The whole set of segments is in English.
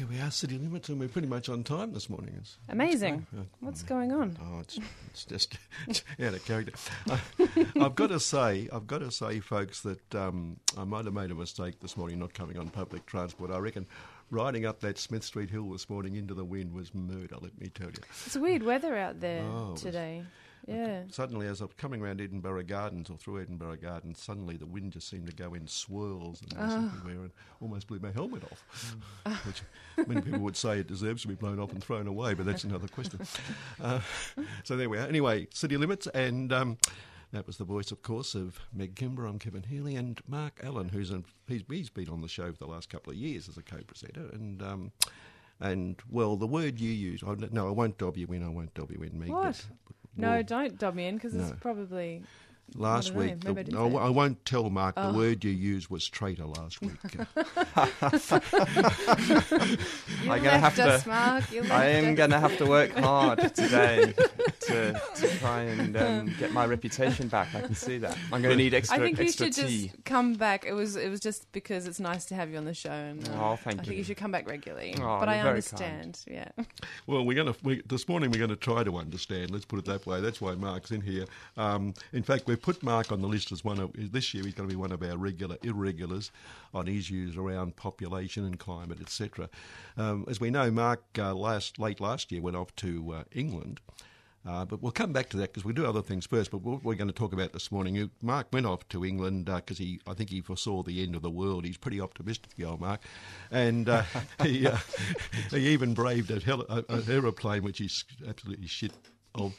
Here we are, City Limits, and we're pretty much on time this morning. It's, Amazing. it's- What's going on? Oh, it's, it's just it's out of character. I, I've got to say, I've got to say, folks, that um, I might have made a mistake this morning not coming on public transport. I reckon riding up that Smith Street Hill this morning into the wind was murder. Let me tell you. It's weird weather out there Oh, it was- today. Yeah. Suddenly, as I'm coming around Edinburgh Gardens or through Edinburgh Gardens, suddenly the wind just seemed to go in swirls and was everywhere and almost blew my helmet off. Which many people would say it deserves to be blown off and thrown away, but that's another question. Uh, so there we are. Anyway, City Limits, and um, that was the voice, of course, of Meg Kimber. I'm Kevin Healy, and Mark Allen, who's in, he's, he's been on the show for the last couple of years as a co-presenter, and. Um, and well, the word you use, I, no, I won't dob you in. I won't dob you in, Meg. What? but- No, don't dob me in because No. it's probably. Last week, I the, did I, say w- it. I won't tell Mark Oh. the word you used was traitor last week. You I'm gonna left have us, to- Mark. You left I am us. going to have to work hard today to, to try and um, get my reputation back. I can see that. I'm going to need extra, I think you extra should tea. just come back. It was it was just because it's nice to have you on the show, and uh, Oh, thank I think you. you should come back regularly. Oh, but I you're very understand. Yeah. well, we're going to we, this morning. We're going to try to understand. Let's put it that way. That's why Mark's in here. Um, in fact, we've put Mark on the list as one of this year. He's going to be one of our regular irregulars on issues around population and climate, etc. Um, as we know, Mark uh, last late last year went off to uh, England. Uh, but we'll come back to that because we do other things first. But what we're going to talk about this morning, Mark went off to England because he, I think he foresaw the end of the world. He's pretty optimistic, the old Mark, and uh, he uh, he even braved a hel- an aeroplane which he's absolutely shit of.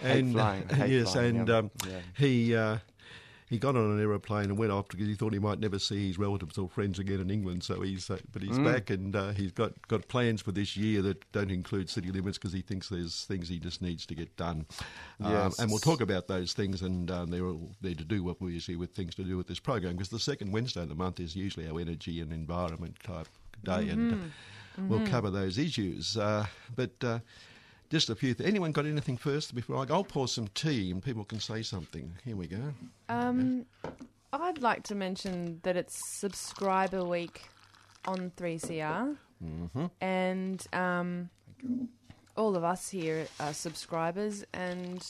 Hate and flying, yes, flying, and yeah, um, yeah. he. Uh, he got on an aeroplane and went off because he thought he might never see his relatives or friends again in England. So he's, uh, but he's back and uh, he's got, got plans for this year that don't include city limits because he thinks there's things he just needs to get done. Um, Yes. and we'll talk about those things, and um, they're all there to do what we usually with things to do with this program because the second Wednesday of the month is usually our energy and environment type day, and uh, we'll cover those issues. Uh, but uh, just a few. Th- Anyone got anything first before I go? I'll pour some tea and people can say something. Here we go. Um, I'd like to mention that it's subscriber week on 3CR, Mm-hmm. and um, all of us here are subscribers, and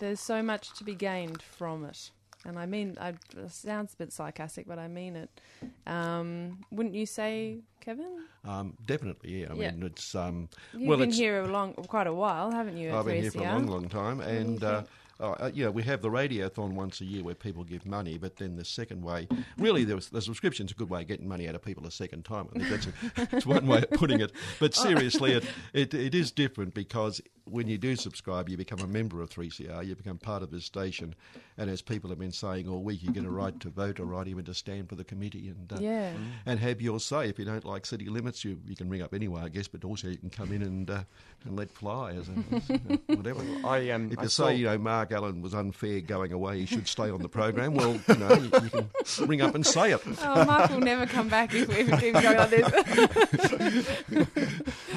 there's so much to be gained from it. And I mean, I, it sounds a bit sarcastic, but I mean it. Um, wouldn't you say, Kevin? Um, definitely, yeah. I Yeah. mean, it's um, You've well, been here a long, quite a while, haven't you? At I've been 3CR? here for a long, long time, and uh, uh, uh, you know, we have the radiothon once a year where people give money, but then the second way, really, was, the subscription's a good way of getting money out of people a second time. I think that's, a, that's one way of putting it. But Oh. seriously, it, it it is different because when you do subscribe, you become a member of 3CR, you become part of this station, and as people have been saying all week, you get a right to vote, a right even to stand for the committee, and uh, Yeah. and have your say. If you don't like city limits, you, you can ring up anyway, I guess, but also you can come in and uh, and let fly as, a, as a- whatever. I um, If I you saw- say, you know, Mark Allen was unfair going away, he should stay on the program, well, you know, you, you can ring up and say it. Oh, Mark will never come back if we keep going like this.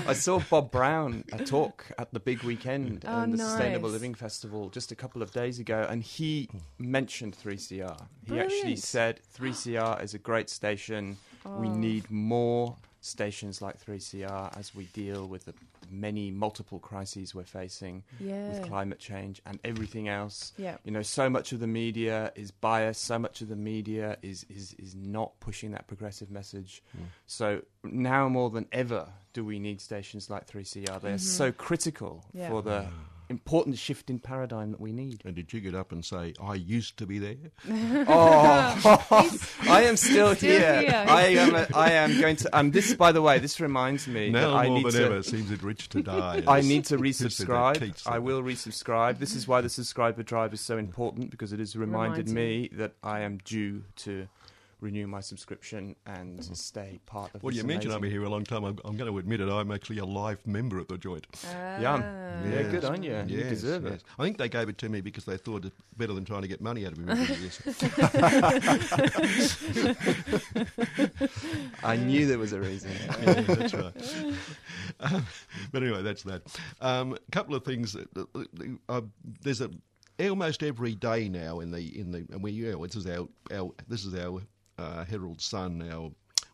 I saw Bob Brown uh, talk at the big weekend Oh, and the Sustainable. Living Festival just a couple of days ago, and he mentioned 3CR. He actually said 3CR is a great station. We Oh. need more stations like 3CR as we deal with the many multiple crises we're facing Yeah. with climate change and everything else. Yeah. You know, so much of the media is biased. So much of the media is is is not pushing that progressive message. So now more than ever, do we need stations like 3CR? They're so critical Mm-hmm. Yeah. for the important shift in paradigm that we need. And did you get up and say, I used to be there? Oh, I am still, Still here. here. I am. A, I am going to. Um, this, by the way, this reminds me that Now I more need than to. ever, seems it rich to die. I need to It's just that resubscribe. I will resubscribe. This is why the subscriber drive is so important because it has reminded Reminds me that I am due to renew my subscription and stay part of Well, you mentioned I've amazing- been here a long time. I'm, I'm going to admit it. I'm actually a live member at the joint. Yum. Ah. Yeah, good on you. You deserve yes. it. I think they gave it to me because they thought it better than trying to get money out of me. Yes. I knew there was a reason. yeah, that's right. Um, but anyway, that's that. A um, couple of things. Uh, there's a almost every day now in the in the and we you know, this is our, our this is our uh, Herald Sun our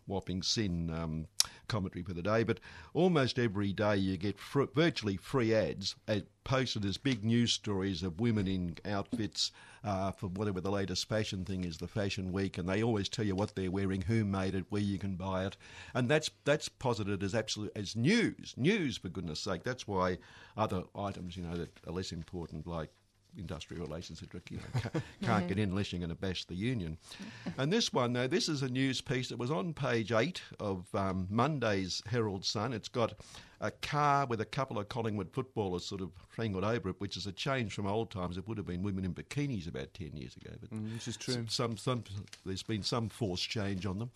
whopping sin um, commentary for the day. But almost every day you get fr- virtually free ads posted as big news stories of women in outfits uh, for whatever the latest fashion thing is, the Fashion Week, and they always tell you what they're wearing, who made it, where you can buy it, and that's that's posited as absolute as news, news for goodness sake. That's why other items, you know, that are less important, like industrial relations, etc., you know, ca- can't get in unless you're going to bash the union. And this one, though, this is a news piece that was on page eight of um, Monday's Herald Sun. It's got a car with a couple of Collingwood footballers sort of strangled over it, which is a change from old times. It would have been women in bikinis about 10 years ago. But Mm, Which is true. some, some, there's been some forced change on them.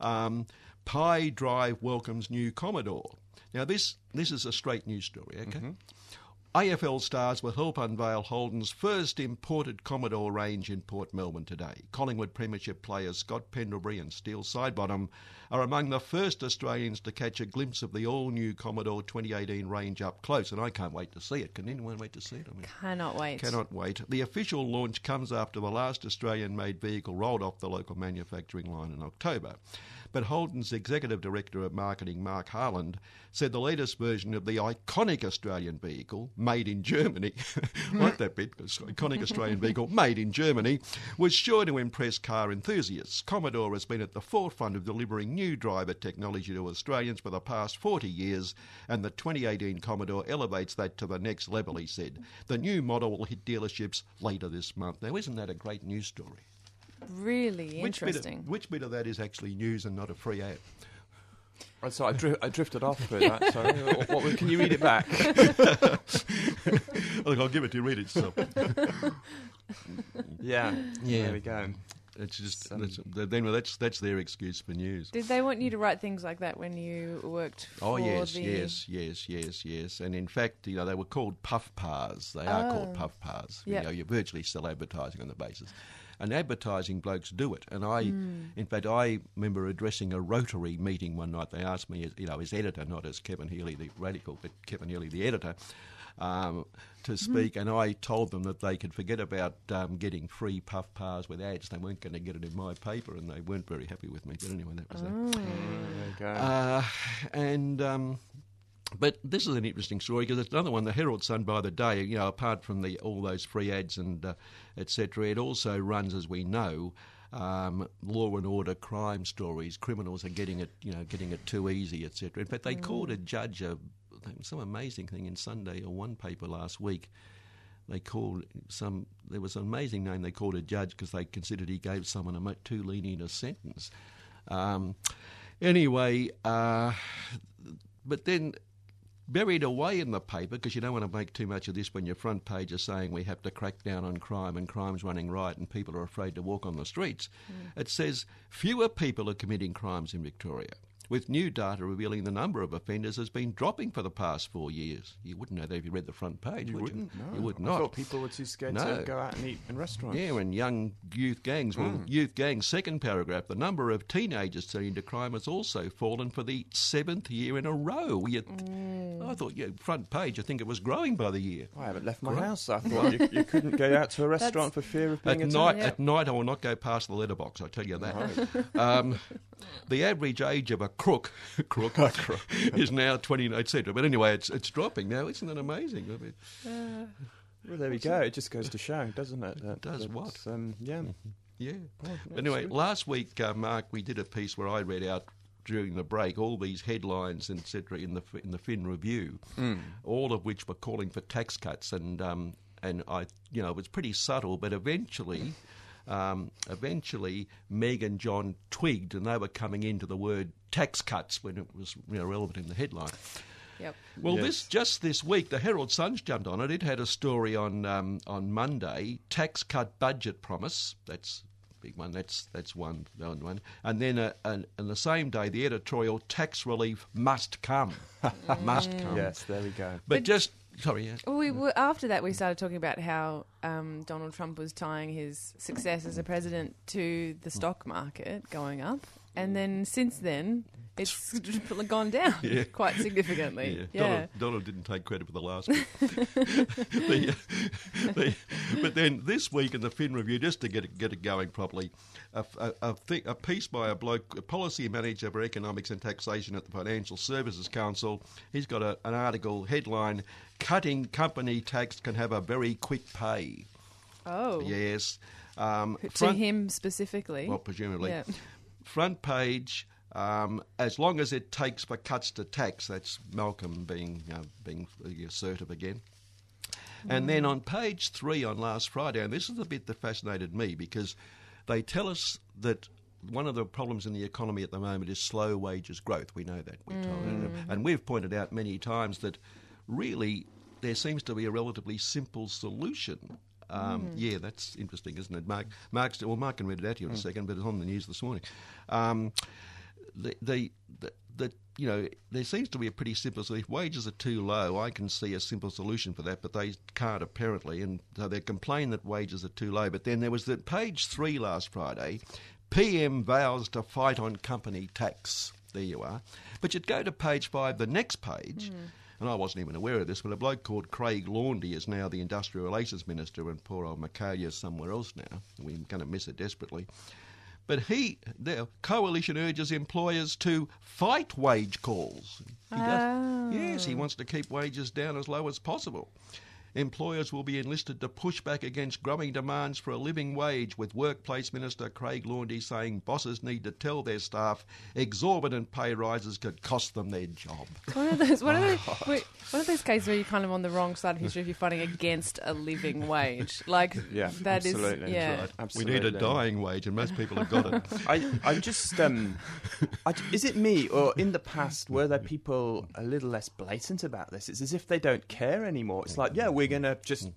Um, Pi Drive welcomes new Commodore. Now, this, this is a straight news story, okay? AFL stars will help unveil Holden's first imported Commodore range in Port Melbourne today. Collingwood Premiership players Scott Pendlebury and Steele Sidebottom are among the first Australians to catch a glimpse of the all new Commodore 2018 range up close, and I can't wait to see it. Can anyone wait to see it? I mean, Cannot wait. Cannot wait. The official launch comes after the last Australian made vehicle rolled off the local manufacturing line in October. But Holden's Executive Director of Marketing, Mark Harland, said the latest version of the iconic Australian vehicle, made in Germany, like that bit, iconic Australian vehicle, made in Germany, was sure to impress car enthusiasts. Commodore has been at the forefront of delivering new driver technology to Australians for the past 40 years, and the 2018 Commodore elevates that to the next level, he said. The new model will hit dealerships later this month. Now, isn't that a great news story? Really Which bit, interesting. of, which bit of that is actually news and not a free ad? Oh, sorry, I, dri- I drifted off for that. Sorry. what, what, can you read it back? Look, I'll give it to you. Read it yourself. Yeah. Yeah. There we go. It's just um, Some- that's, then that's that's their excuse for news. Did they want you to write things like that when you worked oh, for Oh yes, the... yes, yes, yes, yes. And in fact, you know, they were called puff pars. They are called Oh. puff pars. Yep. You know, you're virtually still advertising on the basis. And advertising blokes do it. And I, in fact, I remember addressing a Rotary meeting one night. They asked me, as, you know, as editor, not as Kevin Healy, the radical, but Kevin Healy, the editor, um, to speak. And I told them that they could forget about um, getting free puff pars with ads. They weren't going to get it in my paper, and they weren't very happy with me. But anyway, that was that. Mm, there you. Uh, and um, but this is an interesting story because it's another one. The Herald Sun by the day, you know, apart from the all those free ads and uh, etc., it also runs, as we know. Um, law and order crime stories. Criminals are getting it, you know, getting it too easy, etc. In fact, they called a judge a some amazing thing in Sunday or one paper last week. They called some. There was an amazing name they called a judge because they considered he gave someone a too lenient a sentence. Um, anyway, uh, but then buried away in the paper because you don't want to make too much of this when your front page is saying we have to crack down on crime and crime's running riot and people are afraid to walk on the streets. Hmm. It says fewer people are committing crimes in Victoria. With new data revealing the number of offenders has been dropping for the past four years. You wouldn't know that if you read the front page, you would wouldn't. you? No. You would I not. thought people were too scared No. to go out and eat in restaurants. Yeah, and young youth gangs. Well, youth gangs, second paragraph, the number of teenagers turning to crime has also fallen for the seventh year in a row. You, I thought, yeah, front page, I think it was growing by the year. I haven't left my Right. house. I thought you, you couldn't go out to a restaurant for fear of being At attacked. night, at night, I will not go past the letterbox. I tell you that. um, the average age of a crook, crook, is now twenty, etc. But anyway, it's it's dropping now. Isn't that amazing? I mean, Well, there we go. It just goes to show, doesn't it? That, does what? Um, yeah. yeah. Oh, Anyway, good. last week, uh, Mark, we did a piece where I read out during the break all these headlines, etc., in the in the Fin Review, all of which were calling for tax cuts, and um, and I, you know, it was pretty subtle, but eventually. Um, eventually, Meg and John twigged, and they were coming into the word tax cuts when it was you know, relevant in the headline. Yep. Well, Yes. this just this week, the Herald Sun's jumped on it. It had a story on um, on Monday: tax cut budget promise. That's a big one. That's that's one one one. And then uh, and, and the same day, the editorial: tax relief must come, must come. Yes, there we go. But just sorry, yeah. Well, we were, after that, we started talking about how um, Donald Trump was tying his success as a president to the stock market going up, and then since then, it's gone down Yeah. quite significantly. Yeah. Donald, Donald didn't take credit for the last one. The- the- but then this week in the Fin Review, just to get it, get it going properly, a, a, a, piece by a bloke, a policy manager for economics and taxation at the Financial Services Council. He's got a, an article headline: "Cutting company tax can have a very quick pay." Oh, Yes. Um, to front- him specifically. well, presumably. Yeah. Front page, um, as long as it takes for cuts to tax, that's Malcolm being, uh, being assertive again. And then on page three on last Friday, and this is the bit that fascinated me because they tell us that one of the problems in the economy at the moment is slow wages growth. We know that. We're told. And we've pointed out many times that really there seems to be a relatively simple solution. Um, Yeah, that's interesting, isn't it? Mark, Mark's, well, Mark can read it out to you in a second, but it's on the news this morning. Um, the, the, the, the, you know, there seems to be a pretty simple. solution. if wages are too low, I can see a simple solution for that, but they can't apparently, and so they complain that wages are too low. But then there was the page three last Friday. PM vows to fight on company tax. There you are. But you'd go to page five, the next page. And I wasn't even aware of this, but a bloke called Craig Laundy is now the Industrial Relations Minister, and poor old Michaelia's somewhere else now. We're going to miss her desperately. But he, the coalition urges employers to fight wage calls. He does. Oh. Yes, he wants to keep wages down as low as possible. Employers will be enlisted to push back against growing demands for a living wage, with Workplace Minister Craig Laundy saying bosses need to tell their staff exorbitant pay rises could cost them their job. One of those. One of those. wait, one of those cases where you're kind of on the wrong side of history if you're fighting against a living wage. Like Yeah, that is. absolutely. yeah. Right. We need a dying wage, and most people have got it. I, I'm just. Um, I, is it me, or in the past, were there people a little less blatant about this? It's as if they don't care anymore. It's like, yeah, we're going to just mm.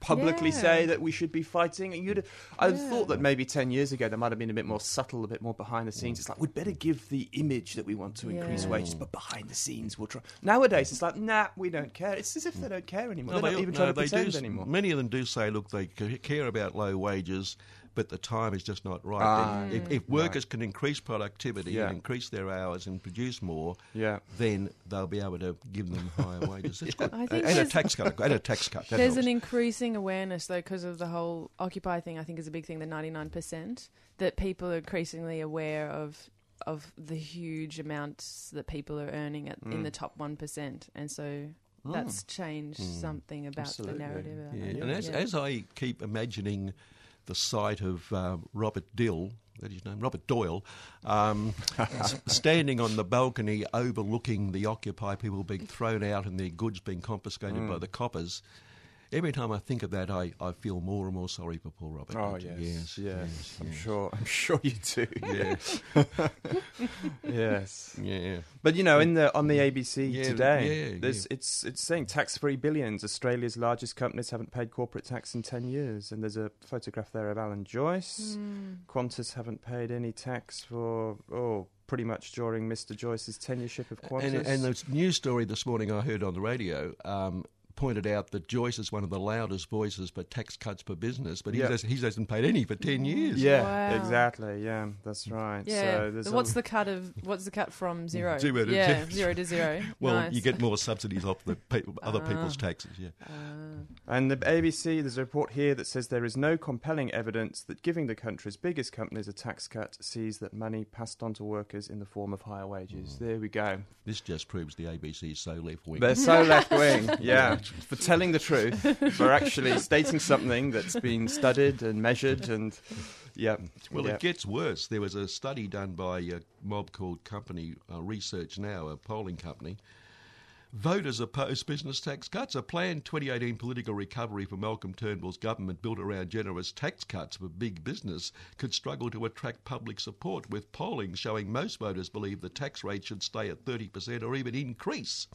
publicly Yeah. say that we should be fighting. And you'd, I Yeah. thought that maybe 10 years ago there might have been a bit more subtle, a bit more behind the scenes. Mm. It's like, we'd better give the image that we want to increase Yeah. wages, but behind the scenes we'll try. Nowadays, it's like, nah, we don't care. It's as if they mm. don't care anymore. No, they don't even try to pretend do, anymore. Many of them do say, look, they care about low wages, but the time is just not right. Ah, if, if workers can increase productivity Yeah. and increase their hours and produce more, Yeah. then they'll be able to give them higher wages. It's good. I think and a there's- tax cut. And a tax cut. That There's helps. an increasing awareness, though, because of the whole Occupy thing. I think is a big thing. The 99% that people are increasingly aware of of the huge amounts that people are earning at, in Mm. the top 1%, and so that's changed something about Absolutely. the narrative. Yeah. And as, Yeah. as I keep imagining the sight of uh, Robert Dill, that his name, Robert Doyle, um, standing on the balcony overlooking the Occupy people being thrown out and their goods being confiscated by the coppers. Every time I think of that, I, I feel more and more sorry for poor Robert. Oh don't yes, yes, yes, I'm yes. sure. I'm sure you do. Yes, yes. yeah. But you know, in the on the ABC Yeah, today, yeah, there's yeah. it's it's saying tax-free billions. Australia's largest companies haven't paid corporate tax in ten years, and there's a photograph there of Alan Joyce. Mm. Qantas haven't paid any tax for oh pretty much during Mr. Joyce's tenureship of Qantas. And, and the news story this morning I heard on the radio um, pointed out that Joyce is one of the loudest voices for tax cuts for business, but he, Yeah. has, he hasn't paid any for 10 years. yeah, Wow. exactly. Yeah, that's right. Yeah. So what's a- the cut of what's the cut from zero? Zero to yeah, zero. zero to zero. Well, nice. you get more subsidies off the people, other Ah. people's taxes, yeah. Ah. And the ABC, there's a report here that says there is no compelling evidence that giving the country's biggest companies a tax cut sees that money passed on to workers in the form of higher wages. There we go. This just proves the ABC is so left wing. They're so left wing, yeah, for telling the truth, for actually stating something that's been studied and measured and. Yeah. Well, yep. it gets worse. There was a study done by a mob called Company uh, Research Now, a polling company. Voters oppose business tax cuts. A planned 2018 political recovery for Malcolm Turnbull's government, built around generous tax cuts for big business, could struggle to attract public support, with polling showing most voters believe the tax rate should stay at 30% or even increase.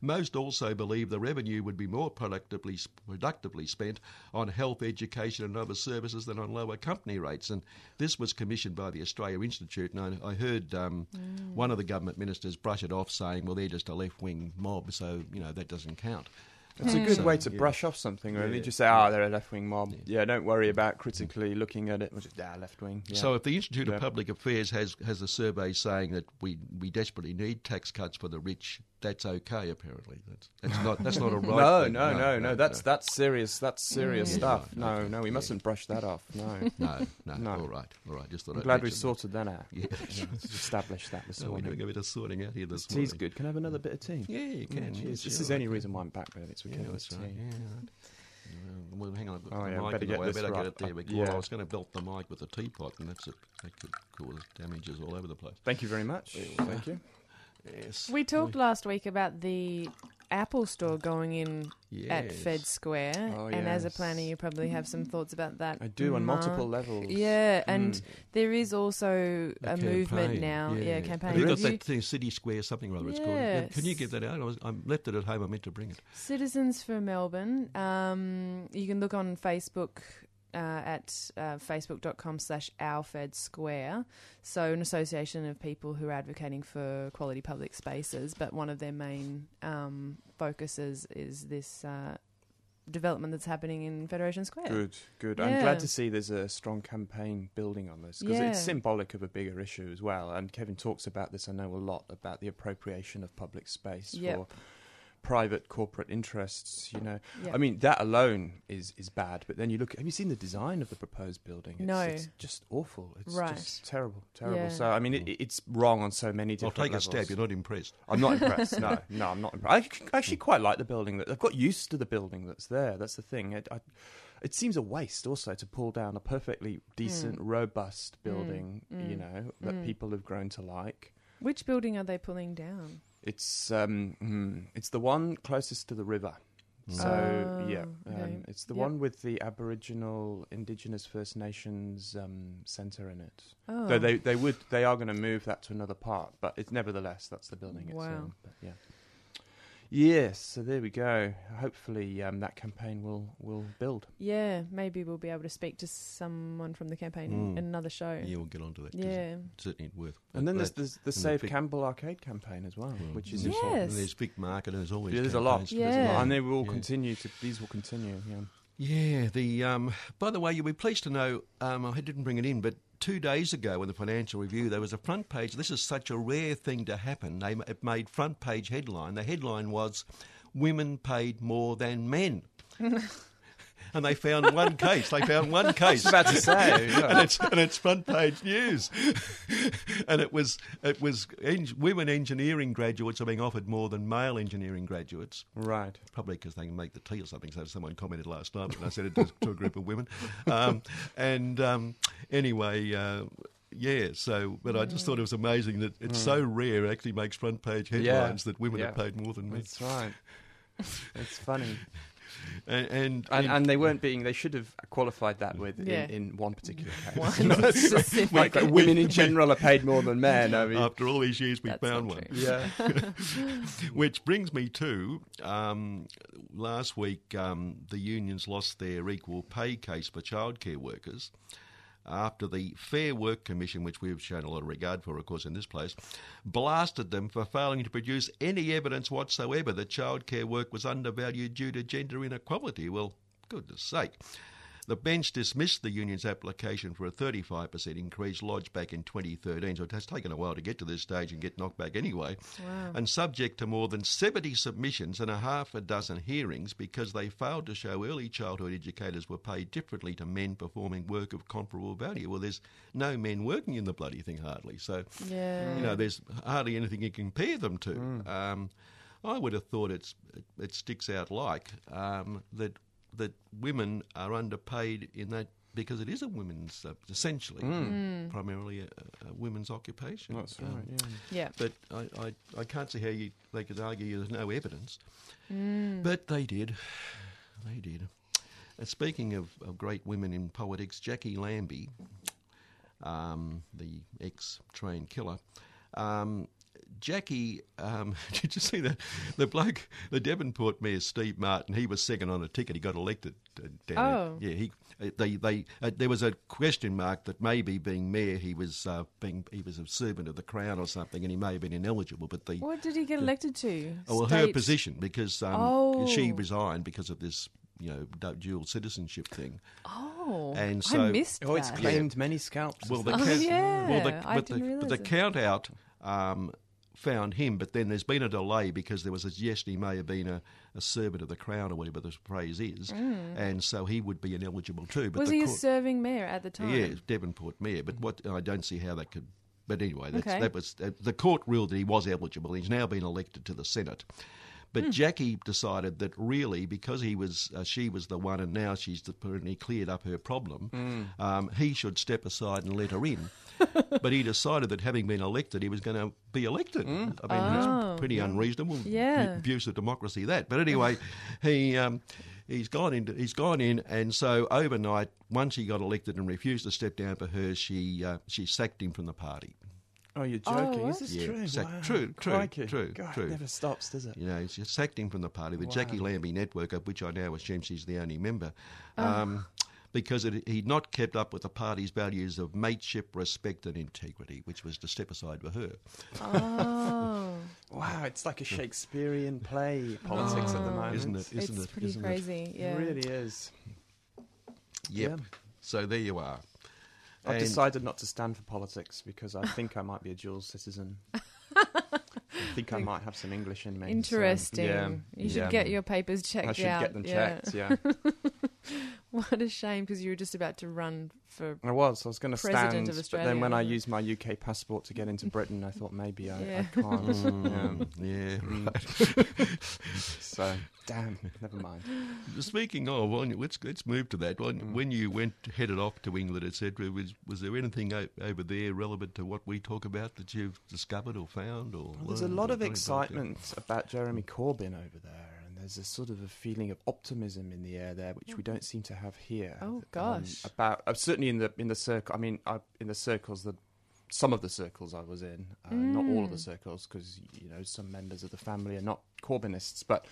Most also believe the revenue would be more productively, productively spent on health, education, and other services than on lower company rates. And this was commissioned by the Australia Institute. And I, I heard um, one of the government ministers brush it off, saying, "Well, they're just a left-wing mob, so you know that doesn't count." It's a good So, way to yeah. brush off something, really. Yeah. Just say, ah, they're a left wing mob. Yeah. don't worry about critically looking at it. We'll just, ah, left wing. Yeah. So, if the Institute Yeah. of Public Affairs has has a survey saying that we, we desperately need tax cuts for the rich, that's okay. Apparently, that's that's not that's not a right. no, thing. no, no, no, no, That's that's serious. That's serious Yeah. stuff. Right, No, okay. no, we Yeah. mustn't brush that off. No. no, no, No. All right, all right. Just thought I'm I'd glad we mention that. sorted that out. Yeah. Yeah, let's establish that this we're morning. doing a bit of sorting out here this Tea's morning. good. Can I have another bit of tea? Yeah, you can. yeah, this is the only reason why I'm back, really. So we Yeah, can have tea. Well, hang on, I've got Oh, the yeah, mic better in the way. I better get it there. Because yeah. I was going to belt the mic with a teapot, and that's it. That could cause damages all over the place. Thank you very much. Thank you. Yes. We talked last week about the Apple Store going in at Yes. Fed Square, Oh, and as a yes. planner, you probably have some thoughts about that. I do on multiple levels. Yeah, and Mm. there is also The a movement campaign, now. Yeah, campaign. Have you got Have you- that thing, City Square, something or other it's called? Yeah, Can you Yes. give that out? I, was, I left it at home. I meant to bring it. Citizens for Melbourne. Um, you can look on Facebook uh, at uh, facebook.com slash ourfed square. So an association of people who are advocating for quality public spaces, but one of their main um, focuses is this uh, development that's happening in Federation Square. Good, good. I'm glad to see there's a strong campaign building on this because Yeah. it's symbolic of a bigger issue as well. And Kevin talks about this, I know, a lot about the appropriation of public space Yep. for private corporate interests. You know, Yeah. I mean, that alone is is bad. But then you look. Have you seen the design of the proposed building? It's, No. it's just awful. It's Right. just terrible, terrible. Yeah. So I mean, it, it's wrong on so many I'll different. take a levels. stab. You're not impressed. I'm not impressed. No, no, I'm not impressed. I actually quite like the building. That I've got used to the building that's there. That's the thing. It, I, it seems a waste also to pull down a perfectly decent, robust building. You mm, know that mm. people have grown to like. Which building are they pulling down? It's um, hmm, it's the one closest to the river. So Oh, yeah, okay. um, it's the Yep. one with the Aboriginal, Indigenous First Nations um, centre in it. Oh, Though they they would they are going to move that to another part, but it's nevertheless that's the building it's in. But yeah. Yes, so there we go. Hopefully um, that campaign will will build. yeah, maybe we'll be able to speak to someone from the campaign Mm. in another show. Yeah, we'll get onto that. 'cause Yeah. it's certainly worth. And then there's that- the, the Save Vic- Campbell Arcade campaign as well, Mm. which is Yes. important. And there's Vic Market, and there's always Yeah, there's a lot. campaigns. There's a lot. Yeah. And they will Yeah. continue to. These will continue. Yeah. Yeah, the um, by the way, you'll be pleased to know um, I didn't bring it in, but two days ago in the Financial Review there was a front page. This is such a rare thing to happen. They it made front page headline. The headline was "Women paid more than men." And they found one case. They found one case. about to say, yeah. and it's and it's front page news. and it was it was en- women engineering graduates are being offered more than male engineering graduates Right. probably because they can make the tea or something. So someone commented last night, and I said it to, to a group of women. Um, and um, anyway, uh, yeah. So, but I just thought it was amazing that it's so rare. It actually makes front page headlines that women Yeah. are paid more than men. That's right. It's funny. And and, And, and they weren't being. They should have qualified that with Yeah. in, in one particular case. One specific. like, like women in general are paid more than men. I mean, after all these years, we That's found not one. true. yeah. Which brings me to um, last week, um, the unions lost their equal pay case for childcare workers after the Fair Work Commission, which we've shown a lot of regard for, of course, in this place, blasted them for failing to produce any evidence whatsoever that childcare work was undervalued due to gender inequality. Well, goodness sake. The bench dismissed the union's application for a 35% increase lodged back in 2013, so it has taken a while to get to this stage and get knocked back anyway. Wow. And subject to more than 70 submissions and a half a dozen hearings because they failed to show early childhood educators were paid differently to men performing work of comparable value. Well, there's no men working in the bloody thing hardly, so Yeah. you know there's hardly anything you can compare them to. Um, I would have thought it's it, it sticks out like um, that that women are underpaid in that because it is a women's, uh, essentially, Mm. primarily a, a women's occupation. That's Um, right. Yeah. Yeah. But I, I, I can't see how you, they could argue there's no evidence. Mm. But they did. They did. Uh, speaking of, of great women in politics, Jacqui Lambie, um, the ex train killer, um, Jacqui, um, did you see that the bloke, the Devonport mayor Steve Martin? He was second on a ticket. He got elected. Uh, down Oh. there. yeah. He, uh, they, they, uh, there was a question mark that maybe being mayor, he was uh, being, he was a servant of the crown or something, and he may have been ineligible. But the What did he get elected to? Oh, well, her position because um, Oh. she resigned because of this, you know, dual citizenship thing. Oh, And I so- missed Oh, it's that. claimed many scalps. Well, the Oh, count, yeah, well, the, I but didn't the, but the count out um, found him, but then there's been a delay because there was a suggestion he may have been a, a servant of the crown or whatever the phrase is, and so he would be ineligible too. But Mm. Was the he a serving mayor at the time? yeah, Devonport mayor. But what I don't see how that could. But anyway, that's, Okay. that was uh, the court ruled that he was eligible. He's now been elected to the Senate. But Jacqui decided that really, because he was, uh, she was the one, and now she's apparently cleared up her problem. Um, he should step aside and let her in. but he decided that having been elected, he was going to be elected. I mean, Oh. that's pretty unreasonable. Yeah. abuse of democracy. That. But anyway, he. Um, He's gone in. He's gone in, and so overnight, once he got elected and refused to step down for her, she uh, she sacked him from the party. oh, you're Oh, joking? what? Is this Yeah, true? sack- Wow. true, true, Crikey. true, God, true. It never stops, does it? You know, she sacked him from the party, the Jacqui Lambie Network, of which I now assume she's the only member, um, because it, he'd not kept up with the party's values of mateship, respect, and integrity, which was to step aside for her. Oh, Wow, it's like a Shakespearean play, politics at the Oh. moment. Isn't it? Isn't it's it? pretty Isn't it? crazy. Yeah. It really is. Yep. Yeah. So there you are. I've And- decided not to stand for politics because I think I might be a dual citizen. I think I might have some English in me. so, Interesting. yeah, you should yeah. get your papers checked I should out. get them yeah. checked. Yeah, What a shame because you were just about to run for. I was. I was going to President stand, of but then when I used my UK passport to get into Britain, I thought maybe I, Yeah. I can't. Mm, yeah. yeah, Mm. So damn, never mind. Speaking of, well, let's let's move to that. When, Mm. when you went headed off to England, etc., was was there anything o- over there relevant to what we talk about that you've discovered or found or? Well, there's a lot of got involved in? excitement about Jeremy Corbyn over there, and there's a sort of a feeling of optimism in the air there, which we don't seem to have here. Oh, Um, gosh. about uh, certainly in the in the circle. I mean, uh, in the circles that some of the circles I was in, uh, not all of the Mm. circles, because you know some members of the family are not Corbynists, but.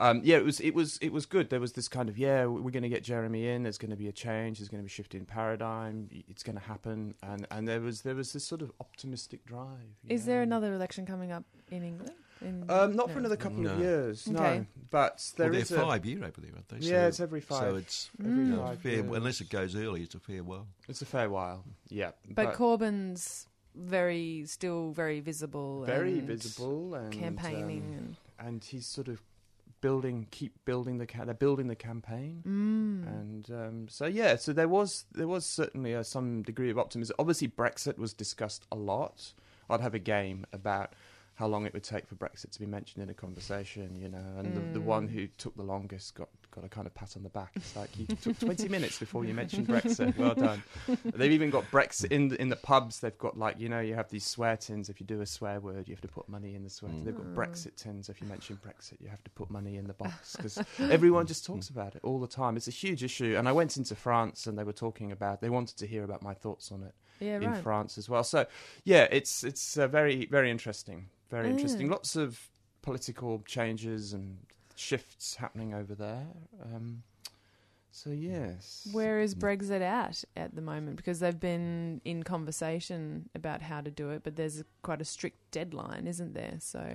Um, yeah, it was it was it was good. There was this kind of yeah, we're going to get Jeremy in. There's going to be a change. There's going to be a shift in paradigm. It's going to happen, and and there was there was this sort of optimistic drive. Is there another election coming up in England? In, Um, not no. for another couple No. of years, no. Okay. But there well, is they're a, five year over there, aren't they? Yeah, So- it's every five. So it's every know, five fair, years. unless it goes early, it's a fair while. It's a fair while, yeah. But, Corbyn's very still very visible. very and visible and campaigning um, and he's sort of building, keep building the ca- they're building the campaign, and. Mm. and um, so yeah. So there was there was certainly uh, some degree of optimism. Obviously, Brexit was discussed a lot. I'd have a game about how long it would take for Brexit to be mentioned in a conversation, you know, and the, the one Mm. who took the longest got got a kind of pat on the back. It's like you took 20 minutes before you mentioned Brexit. Well done. They've even got Brexit in the, in the pubs. They've got like you know you have these swear tins. If you do a swear word, you have to put money in the swear. tin. They've got Mm. Brexit tins. If you mention Brexit, you have to put money in the box because everyone just talks about it all the time. It's a huge issue. And I went into France and they were talking about. They wanted to hear about my thoughts on it yeah, in right. France as well. So, yeah, it's it's uh, very very interesting, very interesting. Mm. Lots of political changes and shifts happening over there. Um, so yes, Where is Brexit at at the moment? Because they've been in conversation about how to do it, but there's a, quite a strict deadline, isn't there? So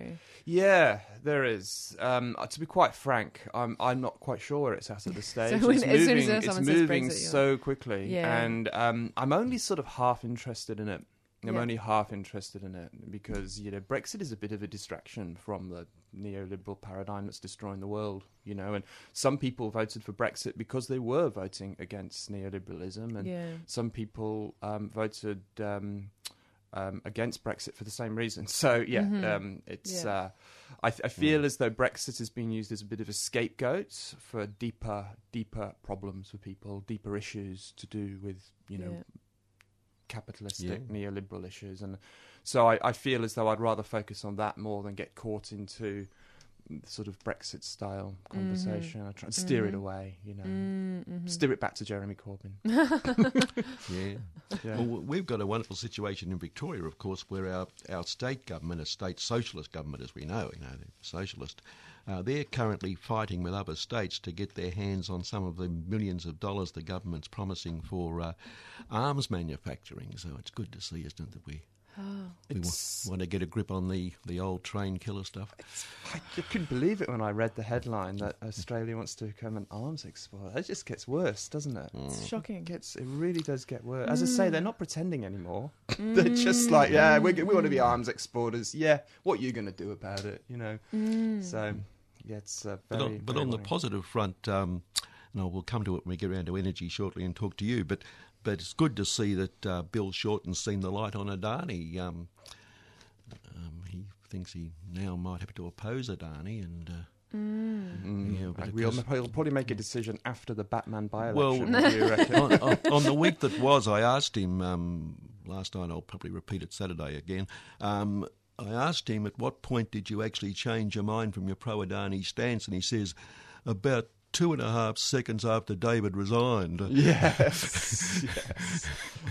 yeah, there is. Um, uh, to be quite frank, I'm I'm not quite sure where it's at at this stage. when- it's as moving, as it's moving Brexit, so quickly, Yeah. and um, I'm only sort of half interested in it. I'm Yeah. only half interested in it because you know Brexit is a bit of a distraction from the neoliberal paradigm that's destroying the world. You know, and some people voted for Brexit because they were voting against neoliberalism, and yeah, some people um, voted um, um, against Brexit for the same reason. So yeah, Mhm. um, it's. Yeah. Uh, I, I feel as though Brexit is being used as a bit of a scapegoat for deeper, deeper problems for people, deeper issues to do with you know Yeah. capitalistic Yeah. neoliberal issues, and so I, I feel as though I'd rather focus on that more than get caught into sort of Brexit style conversation. I try and steer it Mhm. away, you know, Mm, mhm. steer it back to Jeremy Corbyn. Yeah. Yeah. Well, we've got a wonderful situation in Victoria, of course, where our, our state government, a state socialist government, as we know, you know, they're socialist, uh, they're currently fighting with other states to get their hands on some of the millions of dollars the government's promising for uh, arms manufacturing. So it's good to see, isn't it, that we, Oh. we wa- want to get a grip on the, the old train killer stuff. I I couldn't believe it when I read the headline that Australia wants to become an arms exporter. It just gets worse, doesn't it? It's shocking. It gets, it really does get worse. As I say, they're Mm. not pretending anymore. They're just like, yeah, we we want to be Mm. arms exporters. Yeah, what are you going to do about it? You know. Mm. So, yeah, it's uh, But very. on, but very on the positive front, um, no, we'll come to it when we get around to energy shortly and talk to you. But but it's good to see that uh, Bill Shorten's seen the light on Adani. Um, um, he thinks he now might have to oppose Adani, and uh, Mm. Yeah, but we'll, course- he'll probably make a decision after the Batman by-election. what do you reckon? on, on, on the week that was, I asked him um, last night. I'll probably repeat it Saturday again. Um, I asked him at what point did you actually change your mind from your pro Adani stance, and he says about two and a half seconds after David resigned. yes, yes,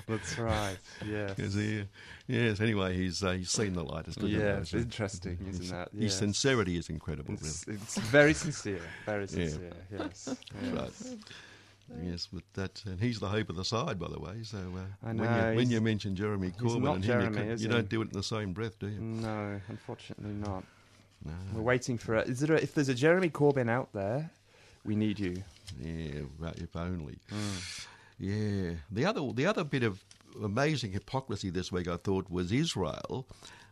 that's right. Yes, he, yes. Anyway, he's uh, he's seen the light. It's good yeah, it's interesting, his- isn't that? His sincerity is incredible. It's, it's very sincere, very Yeah. sincere. Yes. Right. Yes, but that and he's the hope of the side, by the way. So uh, I when you when you mention Jeremy Corbyn and him, Jeremy, you, you don't do it in the same breath, do you? No, unfortunately not. No. We're waiting for it. Is there a, if there's a Jeremy Corbyn out there, we need you. Yeah, if only. Mm. Yeah. The other the other bit of amazing hypocrisy this week, I thought, was Israel,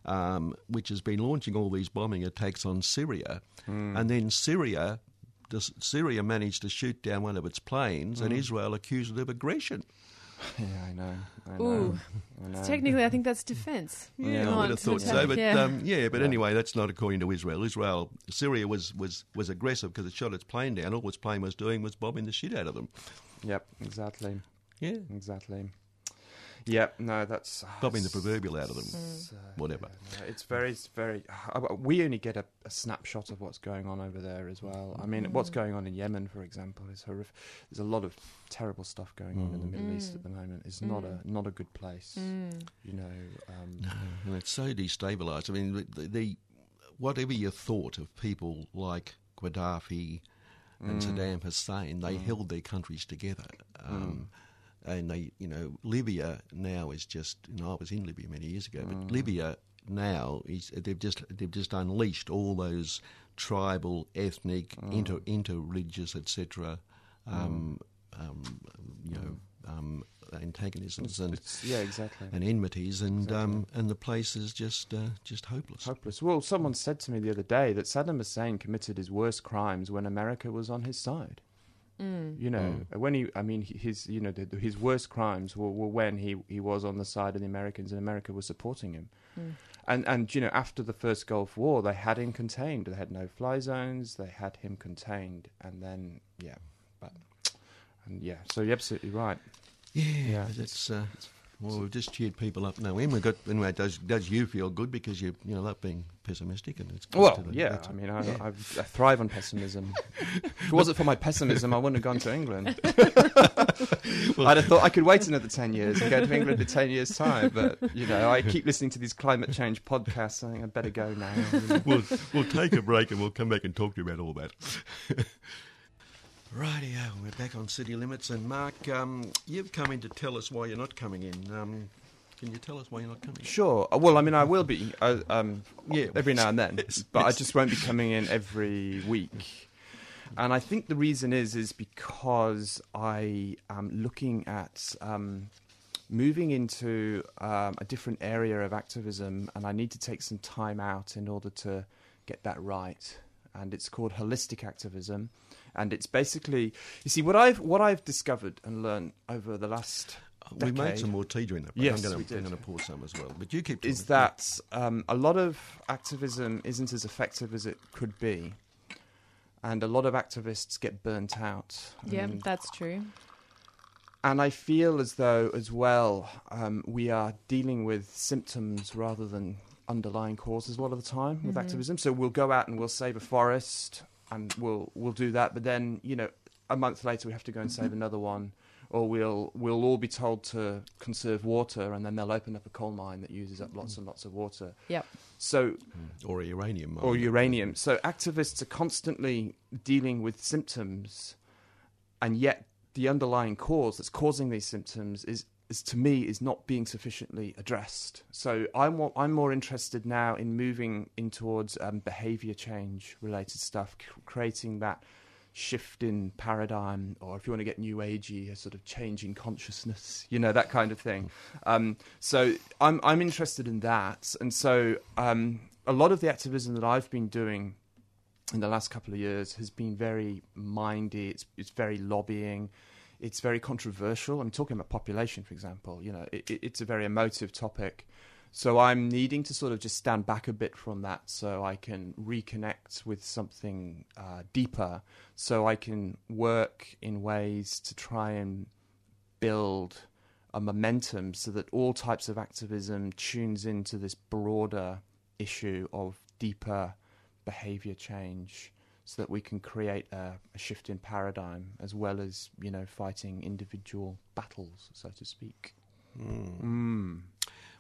um, which has been launching all these bombing attacks on Syria, Mm. and then Syria. Syria managed to shoot down one of its planes, and Mm. Israel accused it of aggression. Yeah, I know. I know. Ooh. I know. Technically, I think that's defence. Yeah, I would have thought so, attack, but yeah. um, yeah, but Yeah. anyway, that's not according to Israel. Israel, Syria was was was aggressive because it shot its plane down. All its plane was doing was bombing the shit out of them. Yep, exactly, Yeah, exactly. Yep, no, that's bombing the proverbial out of them. it's, uh, Whatever. yeah, no, it's very, it's very. uh, We only get a, a snapshot of what's going on over there as well. I mean, what's Mm. going on in Yemen, for example, is horrific. There's a lot of terrible stuff going on in the Middle East Mm. at the moment. It's not a Mm. not a good place. Mm. You know. Um, No, and it's so destabilised. I mean, the, the whatever you thought of people like Gaddafi and Mm. Saddam Hussein, they Mm. held their countries together. Um, And they, you know, Libya now is just. You know, I was in Libya many years ago, but Mm. Libya now is they've just they've just unleashed all those tribal, ethnic, Mm. inter interreligious, etc. Um, um, you know, um, antagonisms and It's, yeah, exactly. and enmities, and Exactly. um, and the place is just uh, just hopeless. Hopeless. Well, someone said to me the other day that Saddam Hussein committed his worst crimes when America was on his side. Mm. You know, when he, I mean, his, you know, the, the- his worst crimes were, were when he, he was on the side of the Americans and America was supporting him. Mm. And and you know, after the first Gulf War, they had him contained. They had no fly zones. They had him contained, and then yeah, but and yeah, so you're absolutely right. Yeah, Yeah, but it's. Uh, well, we've just cheered people up now. And we got anyway. It does does you feel good because you you know love being pessimistic and it's Well, the- yeah, I mean, I, yeah. I, I thrive on pessimism. if it wasn't for my pessimism, I wouldn't have gone to England. I'd have thought I could wait another 10 years and go to England in 10 years' time, but, you know, I keep listening to these climate change podcasts, I think I'd better go now. you know. we'll we'll take a break and we'll come back and talk to you about all that. Rightio, we're back on City Limits, and Mark, um, you've come in to tell us why you're not coming in. Um, can you tell us why you're not coming? In? Sure. Uh, Well, I mean, I will be uh, um, Yeah. every now and then, Yes, but I just won't be coming in every week. And I think the reason is is because I am looking at um, moving into um, a different area of activism, and I need to take some time out in order to get that right. And it's called holistic activism, and it's basically you see what I've what I've discovered and learned over the last We made some more tea during that. break. Yes, I'm we going to pour some as well. But you keep is that um, a lot of activism isn't as effective as it could be, and a lot of activists get burnt out. Yeah, And- that's true. And I feel as though, as well, um, we are dealing with symptoms rather than underlying causes a lot of the time with Mhm. activism. So we'll go out and we'll save a forest, and we'll we'll do that. But then, you know, a month later we have to go and save another one, or we'll we'll all be told to conserve water, and then they'll open up a coal mine that uses up lots and lots of water. Yep. So mm. or a uranium mine. or uranium. So activists are constantly dealing with symptoms, and yet the underlying cause that's causing these symptoms is, is to me is not being sufficiently addressed. So I'm more, I'm more interested now in moving in towards um, behavior change related stuff, c- creating that shift in paradigm, or if you want to get new agey, a sort of change in consciousness, you know, that kind of thing. Um, so I'm I'm interested in that, and so um, a lot of the activism that I've been doing in the last couple of years has been very mindy. It's it's very lobbying. It's very controversial. I'm talking about population, for example. You know, it, it, it's a very emotive topic. So I'm needing to sort of just stand back a bit from that, so I can reconnect with something uh, deeper. So I can work in ways to try and build a momentum, so that all types of activism tunes into this broader issue of deeper behavior change so that we can create a, a shift in paradigm as well as you know fighting individual battles so to speak Mm. mm.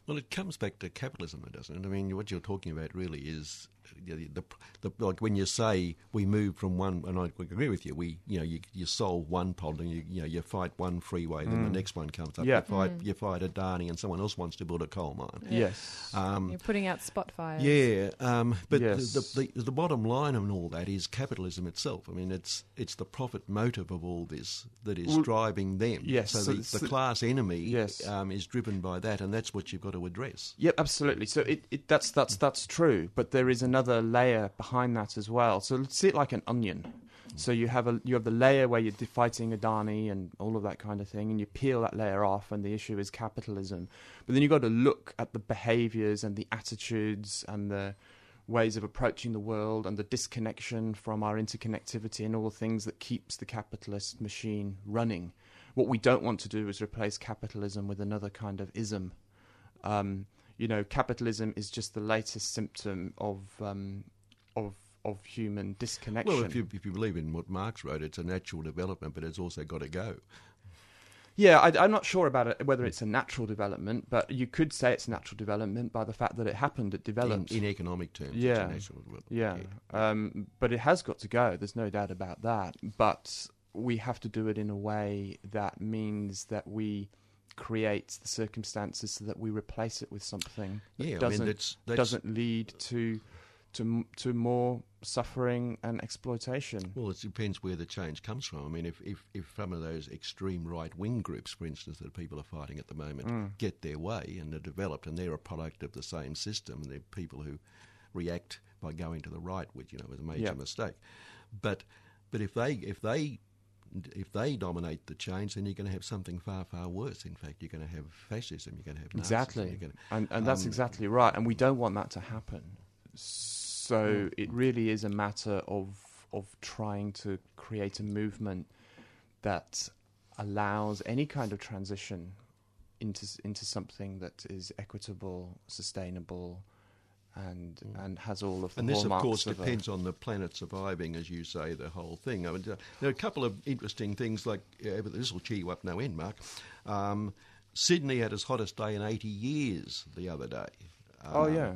Well, it comes back to capitalism, doesn't it? I mean, what you're talking about really is the, the, the like when you say we move from one, and I agree with you. We, you know, you, you solve one problem, you, you know, you fight one freeway, then the next one comes up. Yeah. You fight, you fight Adani, and someone else wants to build a coal mine. Yeah. yes Um, You're putting out spot fires. yeah, um, but Yes. the, the, the the bottom line of all that is capitalism itself. I mean, it's it's the profit motive of all this that is Well, driving them. yes, So, so the, the the- class enemy Yes. um, is driven by that, and that's what you've got to address. Yep, absolutely. So it, it that's that's that's true, but there is another layer behind that as well. So let's see it like an onion. So you have a you have the layer where you're fighting Adani and all of that kind of thing, and you peel that layer off, and the issue is capitalism. But then you've got to look at the behaviours and the attitudes and the ways of approaching the world and the disconnection from our interconnectivity and all the things that keeps the capitalist machine running. What we don't want to do is replace capitalism with another kind of ism. Um, you know, capitalism is just the latest symptom of um, of of human disconnection. Well, if you if you believe in what Marx wrote, it's a natural development, but it's also got to go. Yeah, I, I'm not sure about it, whether it's a natural development, but you could say it's a natural development by the fact that it happened, it In, developed. in economic terms, Yeah. it's a natural development. yeah, Um, but it has got to go. There's no doubt about that. But we have to do it in a way that means that we create the circumstances so that we replace it with something that Yeah, doesn't mean that's, that's doesn't lead to to to more suffering and exploitation. Well, it depends where the change comes from. I mean, if, if, if some of those extreme right wing groups, for instance, that people are fighting at the moment, Mm. get their way and are developed, and they're a product of the same system, and they're people who react by going to the right, which you know is a major Yeah. mistake. But but if they if they if they dominate the change, then you're going to have something far far worse. In fact, you're going to have fascism. You're going to have Nazism, Exactly, gonna- and and that's um, exactly right. And we don't want that to happen. So it really is a matter of of trying to create a movement that allows any kind of transition into into something that is equitable, sustainable, and and has all of the And this, of course, a- depends on the planet surviving, as you say, the whole thing. I mean, uh, there are a couple of interesting things, like uh, this will cheer you up no end, Mark. Um, Sydney had its hottest day in 80 years the other day. Oh Um, yeah.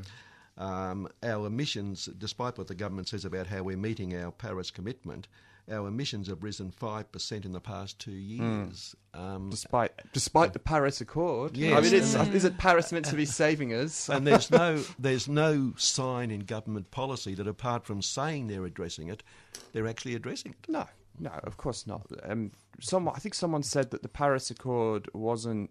Um, our emissions, despite what the government says about how we're meeting our Paris commitment, our emissions have risen 5% in the past two years. Um, Despite despite the Paris Accord, I mean, is it Paris meant to be saving us? and there's no there's no sign in government policy that apart from saying they're addressing it, they're actually addressing it. No, no, of course not. Um, someone, I think someone said that the Paris Accord wasn't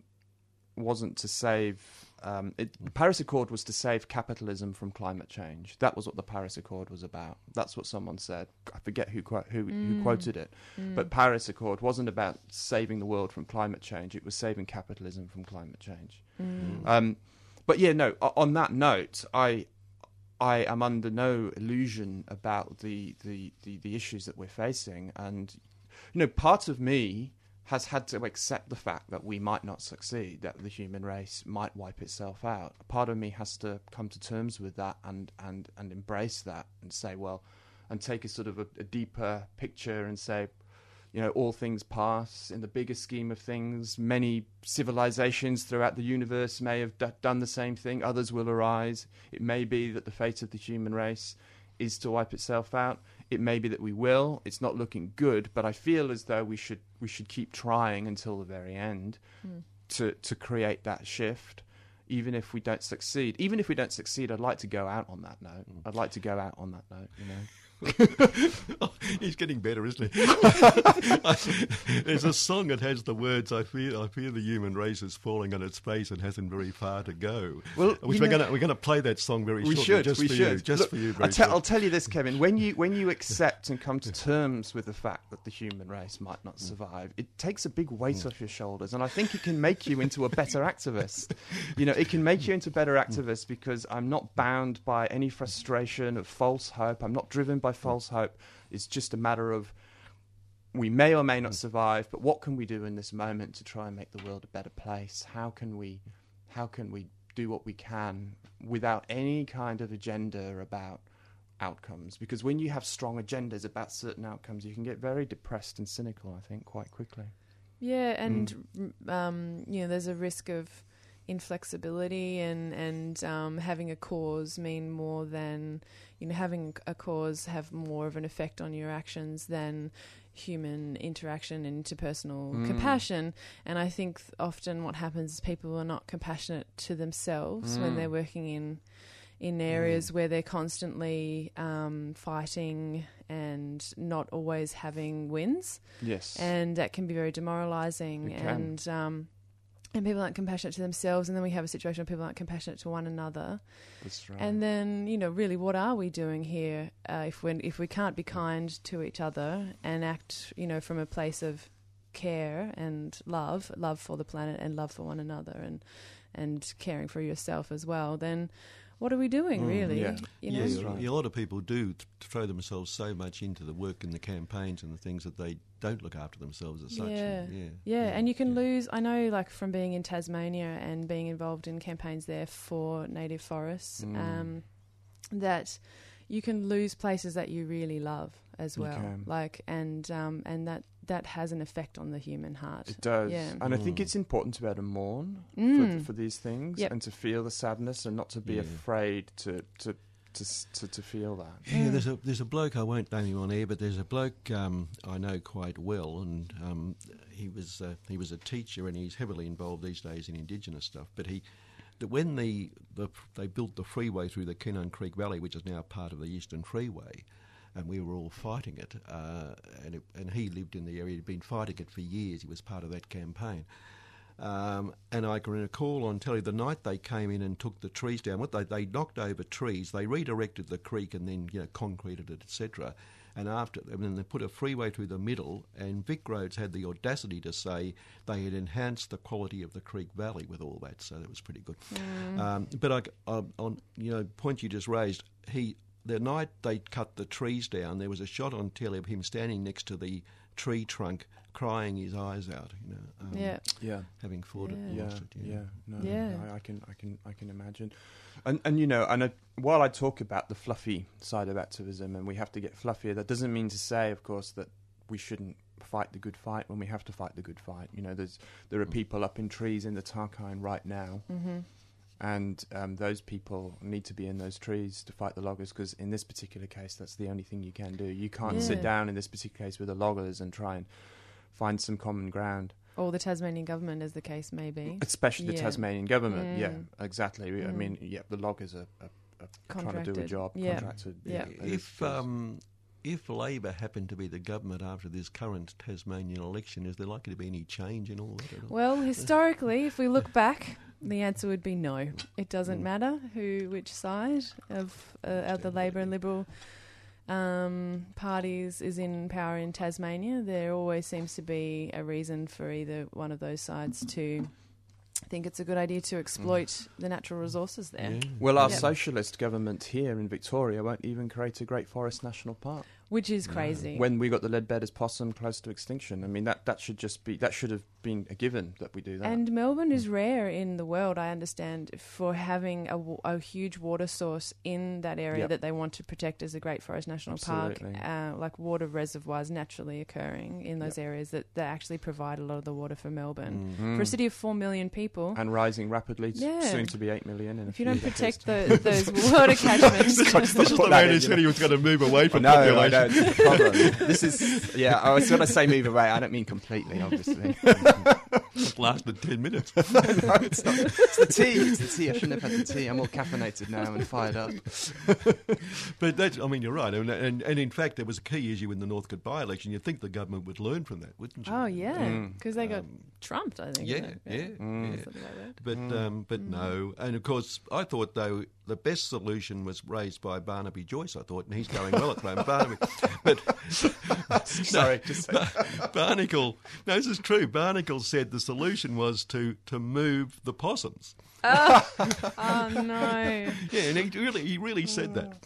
wasn't to save um, it, the Paris Accord was to save capitalism from climate change. That was what the Paris Accord was about. That's what someone said. I forget who quote, who, who quoted it, but Paris Accord wasn't about saving the world from climate change. It was saving capitalism from climate change. Um, but yeah, no. On that note, I I am under no illusion about the, the, the, the issues that we're facing. And, you know, part of me has had to accept the fact that we might not succeed, that the human race might wipe itself out. Part of me has to come to terms with that and, and, and embrace that and say, well, and take a sort of a, a deeper picture and say, you know, all things pass in the bigger scheme of things. Many civilizations throughout the universe may have d- done the same thing. Others will arise. It may be that the fate of the human race is to wipe itself out. It may be that we will. It's not looking good, but I feel as though we should we should keep trying until the very end hmm. to to create that shift. Even if we don't succeed, even if we don't succeed, I'd like to go out on that note. Hmm. I'd like to go out on that note. You know. Oh, he's getting better, isn't he? There's a song that has the words "I fear, I fear the human race is falling on its face and hasn't very far to go." Well, uh, which we're going to we're going to play that song very we shortly, should. just we for should. you, just Look, for you. I'll, tell- short. I'll tell you this, Kevin. When you when you accept and come to terms with the fact that the human race might not mm. survive, it takes a big weight mm. off your shoulders, and I think it can make you into a better activist. You know, it can make you into a better mm. activist because I'm not bound by any frustration of false hope. I'm not driven by false hope. It's just a matter of we may or may not survive, but what can we do in this moment to try and make the world a better place? How can we, how can we do what we can without any kind of agenda about outcomes? Because when you have strong agendas about certain outcomes, you can get very depressed and cynical. I think quite quickly. Yeah, and r- um, you know, there's a risk of inflexibility and and um, having a cause mean more than you know having a cause have more of an effect on your actions than human interaction and interpersonal Mm. compassion. And I think often what happens is people are not compassionate to themselves when Mm. they're working in in areas where they're constantly um, fighting and not always having wins Yes. and that can be very demoralizing and um and people aren't compassionate to themselves and then we have a situation where people aren't compassionate to one another That's right. and then you know really what are we doing here uh, if we if we can't be kind to each other and act you know from a place of care and love love for the planet and love for one another and and caring for yourself as well then what are we doing Mm, really yeah. you know yeah, That's right. a lot of people do th- throw themselves so much into the work and the campaigns and the things that they don't look after themselves as such. Yeah. and- yeah, Yeah, and you can yeah. lose. I know, like from being in Tasmania and being involved in campaigns there for native forests, Mm. um, that you can lose places that you really love as You well. can. Like, and um, and that that has an effect on the human heart. It does. Yeah. And I think Mm. it's important to be able to mourn Mm. for, for these things Yep. and to feel the sadness and not to be Yeah. afraid to, to, to, to, to feel that. Yeah, there's a there's a bloke I won't name him on air, but there's a bloke um, I know quite well, and um, he was uh, he was a teacher, and he's heavily involved these days in Indigenous stuff. But he, that when the, the they built the freeway through the Koonung Creek Valley, which is now part of the Eastern Freeway, and we were all fighting it, uh, and it, and he lived in the area. He'd been fighting it for years. He was part of that campaign. Um, and I can recall on telly the night they came in and took the trees down. What they they knocked over trees, they redirected the creek and then you know concreted it, etc. And after, and then they put a freeway through the middle. And Vic Roads had the audacity to say they had enhanced the quality of the creek valley with all that. So that was pretty good. Um, but I, I, on you know point you just raised, he the night they cut the trees down, there was a shot on telly of him standing next to the tree trunk, crying his eyes out. You know, um, yeah, Yeah. having fought it, and Yeah, lost it. yeah, no, Yeah. I, I can, I can, I can imagine, and and you know, and I, while I talk about the fluffy side of activism, and we have to get fluffier, that doesn't mean to say, of course, that we shouldn't fight the good fight when we have to fight the good fight. You know, there's there are people up in trees in the Tarkine right now, hmm and um, those people need to be in those trees to fight the loggers because in this particular case, that's the only thing you can do. You can't sit down in this particular case with the loggers and try and find some common ground. or the Tasmanian government, as the case may be, Especially the Yeah. Tasmanian government. Yeah, Mm. exactly. I Mm. mean, yeah, the loggers are, are, are trying to do a job. Yeah. Contracted. Yeah. It is- If um, if Labor happened to be the government after this current Tasmanian election, is there likely to be any change in all that? At all? Well, historically, if we look back, The answer would be no. It doesn't Mm. matter who, which side of, uh, of the Labor and Liberal um, parties is in power in Tasmania. There always seems to be a reason for either one of those sides to think it's a good idea to exploit the natural resources there. Yeah. Well, our Yep. socialist government here in Victoria won't even create a Great Forest National Park. Which is No. crazy. When we got the Leadbeater's possum close to extinction, I mean that that should just be that should have been a given that we do that. And Melbourne is rare in the world, I understand, for having a, a huge water source in that area Yep. that they want to protect as a Great Forest National Absolutely. Park. Uh, like water reservoirs naturally occurring in those areas that, that actually provide a lot of the water for Melbourne. Mm. For a city of 4 million people, and rising rapidly, t- Yeah. soon to be eight million. In a if you few don't decades. protect the, those water catchments. This is the man who said he was going to move away from no, I population. Don't. It's the problem. this is yeah. I was going to say move away. I don't mean completely, obviously. It lasted 10 minutes. no, it's not. It's the tea. It's the tea. I shouldn't have had the tea. I'm all caffeinated now and fired up. But that's, I mean, you're right. And, and, and in fact, there was a key issue in the Northcote by election. You'd think the government would learn from that, wouldn't you? Oh, yeah. Mm. Because they got Um, trumped, I think. yeah, isn't it? yeah, Mm. Something like that. But um, but no, and of course, I thought though the best solution was raised by Barnaby Joyce. I thought, and he's going well at the moment, Barnaby. But Sorry, just Barnacle, no, this is true. Barnacle said the solution was to to move the possums. Oh, oh no. Yeah, and he really he really said that.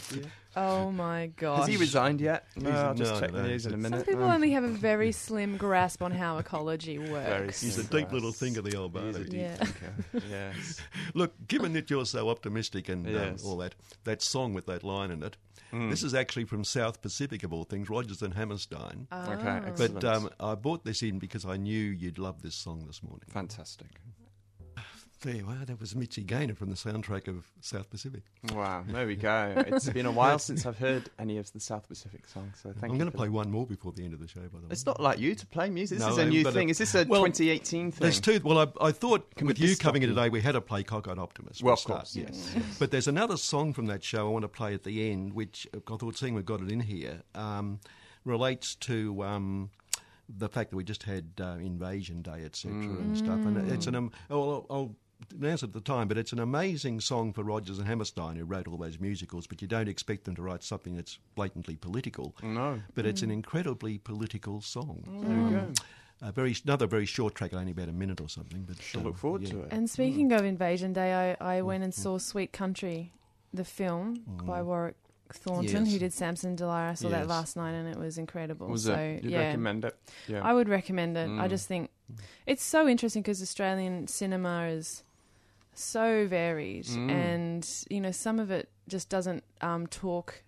Oh, my gosh. has he resigned yet? No, I'll just no, check no, the news in a minute. Some people Um, only have a very slim grasp on how ecology Very works. He's a slim deep little grass. thinker, the old He's a Barnaby. deep Yeah. Yes. Look, given that you're so optimistic and Yes. um, all that, that song with that line in it, Mm. this is actually from South Pacific of all things, Rodgers and Hammerstein. Oh. Okay, But excellent. um, I bought this in because I knew you'd love this song this morning. Fantastic. There you are. That was Mitzi Gaynor from the soundtrack of South Pacific. Wow, there we go. It's been a while since I've heard any of the South Pacific songs, so thank I'm going to play that. one more before the end of the show, by the way. It's not like you to play music. This No, is a new uh, thing. Is this a well, 2018 thing? There's two. Well, I, I thought Can with you coming covering it stop you? today, we had to play Cockeyed Optimist. Well, a of start, course, yes. But there's another song from that show I want to play at the end, which I thought, seeing we've got it in here, um, relates to um, the fact that we just had uh, Invasion Day, etc., and stuff. And it's an um, I'll, I'll announce it at the time, but it's an amazing song for Rodgers and Hammerstein, who wrote all those musicals. But you don't expect them to write something that's blatantly political. No. But it's an incredibly political song. There we go. A very another very short track, only about a minute or something. But Shall um, look forward yeah. to it. And speaking of Invasion Day, I, I went and saw Sweet Country, the film by Warwick Thornton, Yes. who did Samson Delilah. I saw that last night and it was incredible. Was so, it? You'd yeah. recommend it? Yeah. I would recommend it. I Mm. just think it's so interesting because Australian cinema is so varied, Mm. and you know some of it just doesn't um, talk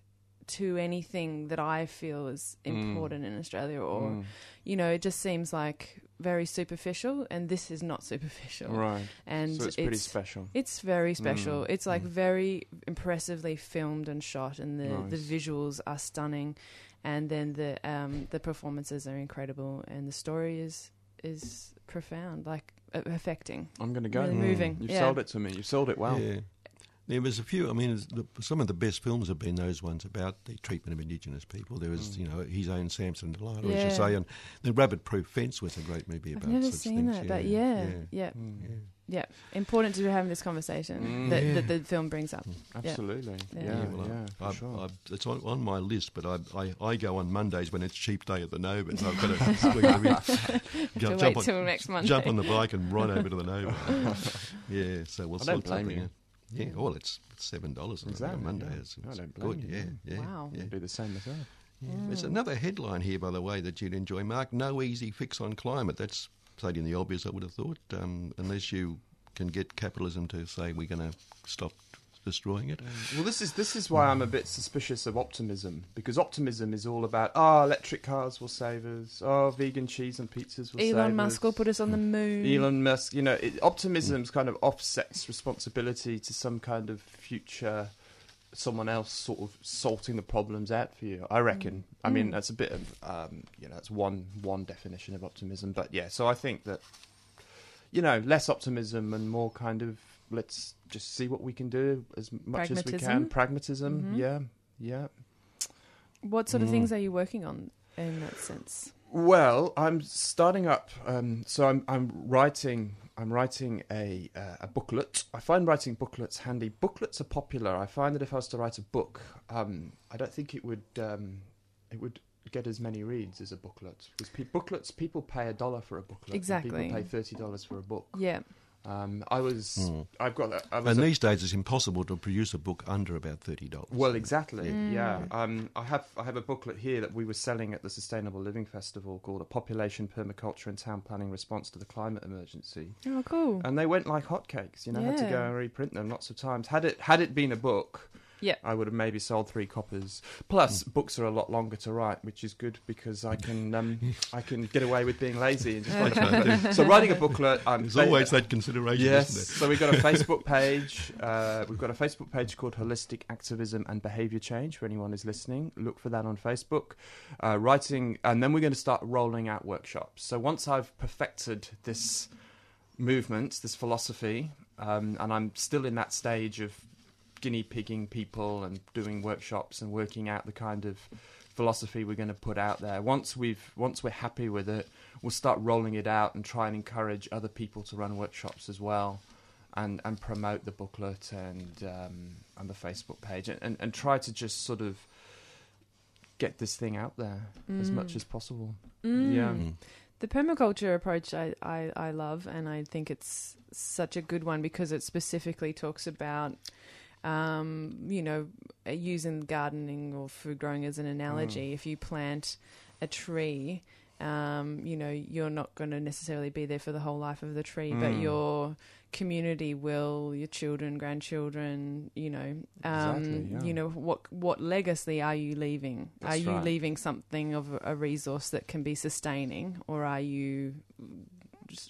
to anything that I feel is Mm. important in Australia, or Mm. you know it just seems like very superficial, and this is not superficial, Right. and so it's pretty special. it's very special. Mm, It's like mm. very impressively filmed and shot, and the, the visuals are stunning, and then the um, the performances are incredible, and the story is is profound, like affecting. I'm going to go. really moving, You've yeah. sold it to me. You've sold it well. Yeah. There was a few. I mean, the, some of the best films have been those ones about the treatment of Indigenous people. There was, Mm. you know, his own Samson Delilah, as Yeah. you say, and the Rabbit Proof Fence was a great movie I've about. never such seen things. that, but yeah, yeah, Mm. Yeah. yeah, Important to be having this conversation Mm. that, Yeah. that the film brings up. Absolutely. Yeah. Yeah, Yeah, yeah, well, for I, sure. I, it's on, on my list, but I, I, I go on Mondays when it's cheap day at the Nova. So I've got to squeeze it in. Have to Jump, wait on, till next Monday. jump on the bike and ride over to the Nova. yeah, so we'll I sort don't blame something you. out. Yeah, well, it's seven dollars Exactly, on Monday. yeah. It's, I it's don't blame good. you. Yeah, yeah. Wow. yeah. Do the same myself. Yeah. There's another headline here, by the way, that you'd enjoy, Mark. No easy fix on climate. That's stating the obvious, I would have thought, um, unless you can get capitalism to say we're going to stop destroying it. Mm. Well, this is this is why I'm a bit suspicious of optimism because optimism is all about oh, electric cars will save us, oh, vegan cheese and pizzas will save us. Elon Musk will put us on the mm. moon. Elon Musk, you know, it, optimism's kind of offsets responsibility to some kind of future, someone else sort of sorting the problems out for you. I reckon. I mean, Mm. that's a bit of, um, you know, that's one one definition of optimism. But yeah, so I think that, you know, less optimism and more kind of let's just see what we can do as much as we can. Pragmatism? Pragmatism, Mhm. yeah, yeah. What sort of Mm. things are you working on in that sense? Well, I'm starting up. Um, so I'm I'm writing. I'm writing a uh, a booklet. I find writing booklets handy. Booklets are popular. I find that if I was to write a book, um, I don't think it would um, it would get as many reads as a booklet. Because pe- booklets, people pay a dollar for a booklet. Exactly. people pay thirty dollars for a book. Yeah. Um, I was. Hmm. I've got. a- I was And a- these days, it's impossible to produce a book under about thirty dollars. Well, exactly. Mm. Yeah. Um, I have I have a booklet here that we were selling at the Sustainable Living Festival called "A Population, Permaculture, and Town Planning Response to the Climate Emergency," Oh, cool. and they went like hotcakes. You know, had to go and reprint them lots of times. Had it had it been a book. Yeah. I would have maybe sold three copies. Plus, books are a lot longer to write, which is good because I can um, I can get away with being lazy and just write a booklet. So, writing a booklet, I'm There's always that consideration, Yes. isn't So we've got a Facebook page. Uh, we've got a Facebook page called Holistic Activism and Behaviour Change. For anyone who's listening, look for that on Facebook. Uh, writing, and then we're going to start rolling out workshops. So once I've perfected this movement, this philosophy, um, and I'm still in that stage of guinea pigging people and doing workshops and working out the kind of philosophy we're going to put out there. Once we've once we're happy with it, we'll start rolling it out and try and encourage other people to run workshops as well, and and promote the booklet and um, and the Facebook page and, and and try to just sort of get this thing out there as much Mm. as possible. Mm. Yeah. Mm. The permaculture approach I, I, I love, and I think it's such a good one because it specifically talks about, um, you know, using gardening or food growing as an analogy. If you plant a tree, um, you know, you're not going to necessarily be there for the whole life of the tree, but Mm. your community will, your children, grandchildren, you know, um, Exactly, yeah. you know, what what legacy are you leaving? That's are you right. leaving something of a, resource that can be sustaining, or are you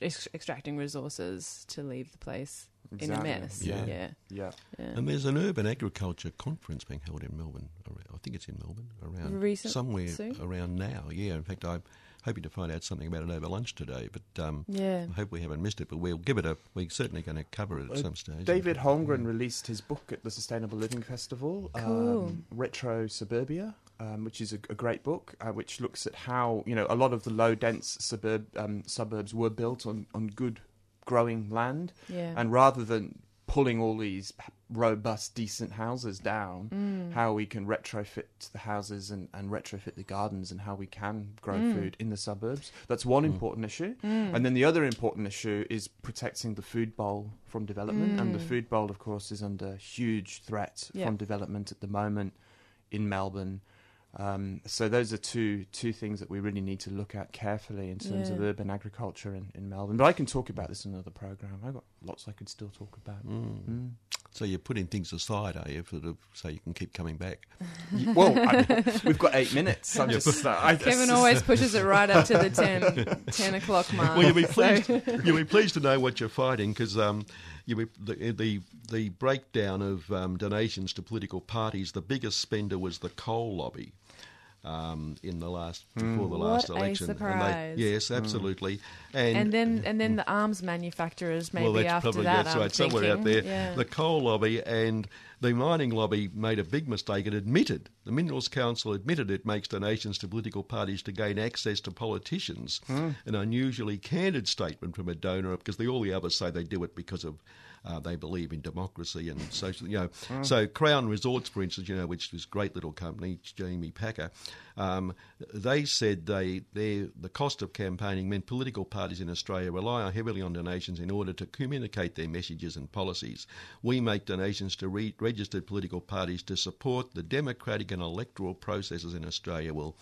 extracting resources to leave the place in a mess? Yeah. yeah, Yeah. yeah. And there's an urban agriculture conference being held in Melbourne. I think it's in Melbourne around Recent- somewhere soon? around now. Yeah, in fact, I'm hoping to find out something about it over lunch today. But um, Yeah. I hope we haven't missed it. But we'll give it a. We're certainly going to cover it at Uh, some stage. David Holmgren released his book at the Sustainable Living Festival, Cool. um, Retro Suburbia, um, which is a, a great book, uh, which looks at how you know a lot of the low dense suburb um, suburbs were built on on good growing land, Yeah. and rather than pulling all these robust, decent houses down, Mm. how we can retrofit the houses and, and retrofit the gardens and how we can grow Mm. food in the suburbs. That's one Mm. important issue. Mm. And then the other important issue is protecting the food bowl from development. And the Mm. food bowl, of course, is under huge threat Yeah. from development at the moment in Melbourne. Um, so those are two two things that we really need to look at carefully in terms of urban agriculture in, in Melbourne. But I can talk about this in another program. I've got lots I could still talk about. Mm. Mm. So you're putting things aside, are you, sort of, so you can keep coming back? Y- Well, I, we've got eight minutes. I'm just, uh, I, Kevin always pushes it right up to the 10, 10 o'clock mark. Well, you'll be so- pleased. you'll be pleased to know what you're fighting because um, you'll the, the the breakdown of um, donations to political parties. The biggest spender was the coal lobby. Um, in the last hmm. before the last What a election, surprise. And they, yes, hmm. absolutely, and, and then and then the arms manufacturers maybe well, that's after probably that. that's I'm right, somewhere out there. Yeah. The coal lobby and the mining lobby made a big mistake. It admitted the Minerals Council admitted it makes donations to political parties to gain access to politicians. Hmm. An unusually candid statement from a donor because the, all the others say they do it because of. Uh, they believe in democracy and social, you know. So Crown Resorts, for instance, you know, which was a great little company, Jamie Packer, um, they said they their the cost of campaigning meant political parties in Australia rely heavily on donations in order to communicate their messages and policies. We make donations to re- registered political parties to support the democratic and electoral processes in Australia. Well.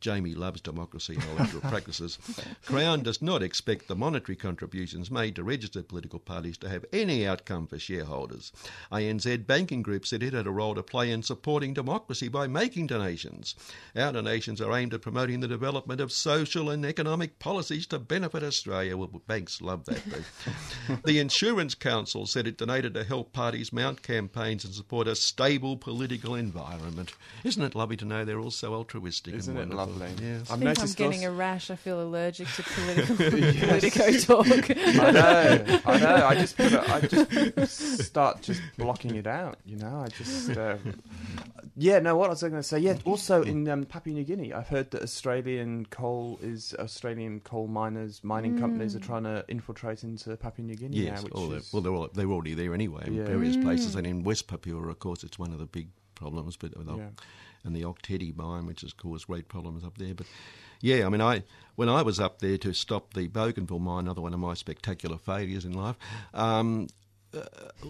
Jamie loves democracy and electoral practices. Crown does not expect the monetary contributions made to registered political parties to have any outcome for shareholders. ANZ Banking Group said it had a role to play in supporting democracy by making donations. Our donations are aimed at promoting the development of social and economic policies to benefit Australia. Well, banks love that. though. the Insurance Council said it donated to help parties mount campaigns and support a stable political environment. Isn't it lovely to know they're all so altruistic Isn't and it wonderful? Lovely. Yes. I've I think I'm getting also- a rash. I feel allergic to political politico talk. I know, I know. I just put a, I just start just blocking it out. You know, I just uh, yeah. No, what I was I going to say? Yeah. Also in um, Papua New Guinea, I've heard that Australian coal is Australian coal miners, mining companies are trying to infiltrate into Papua New Guinea Yes, now. Which all is, well, they're, all, they're already there anyway in Yeah. various places. And in West Papua, of course, it's one of the big problems. But with the- Yeah. And the Ok Tedi mine, which has caused great problems up there. But yeah, I mean, I when I was up there to stop the Bougainville mine, another one of my spectacular failures in life. Um, uh,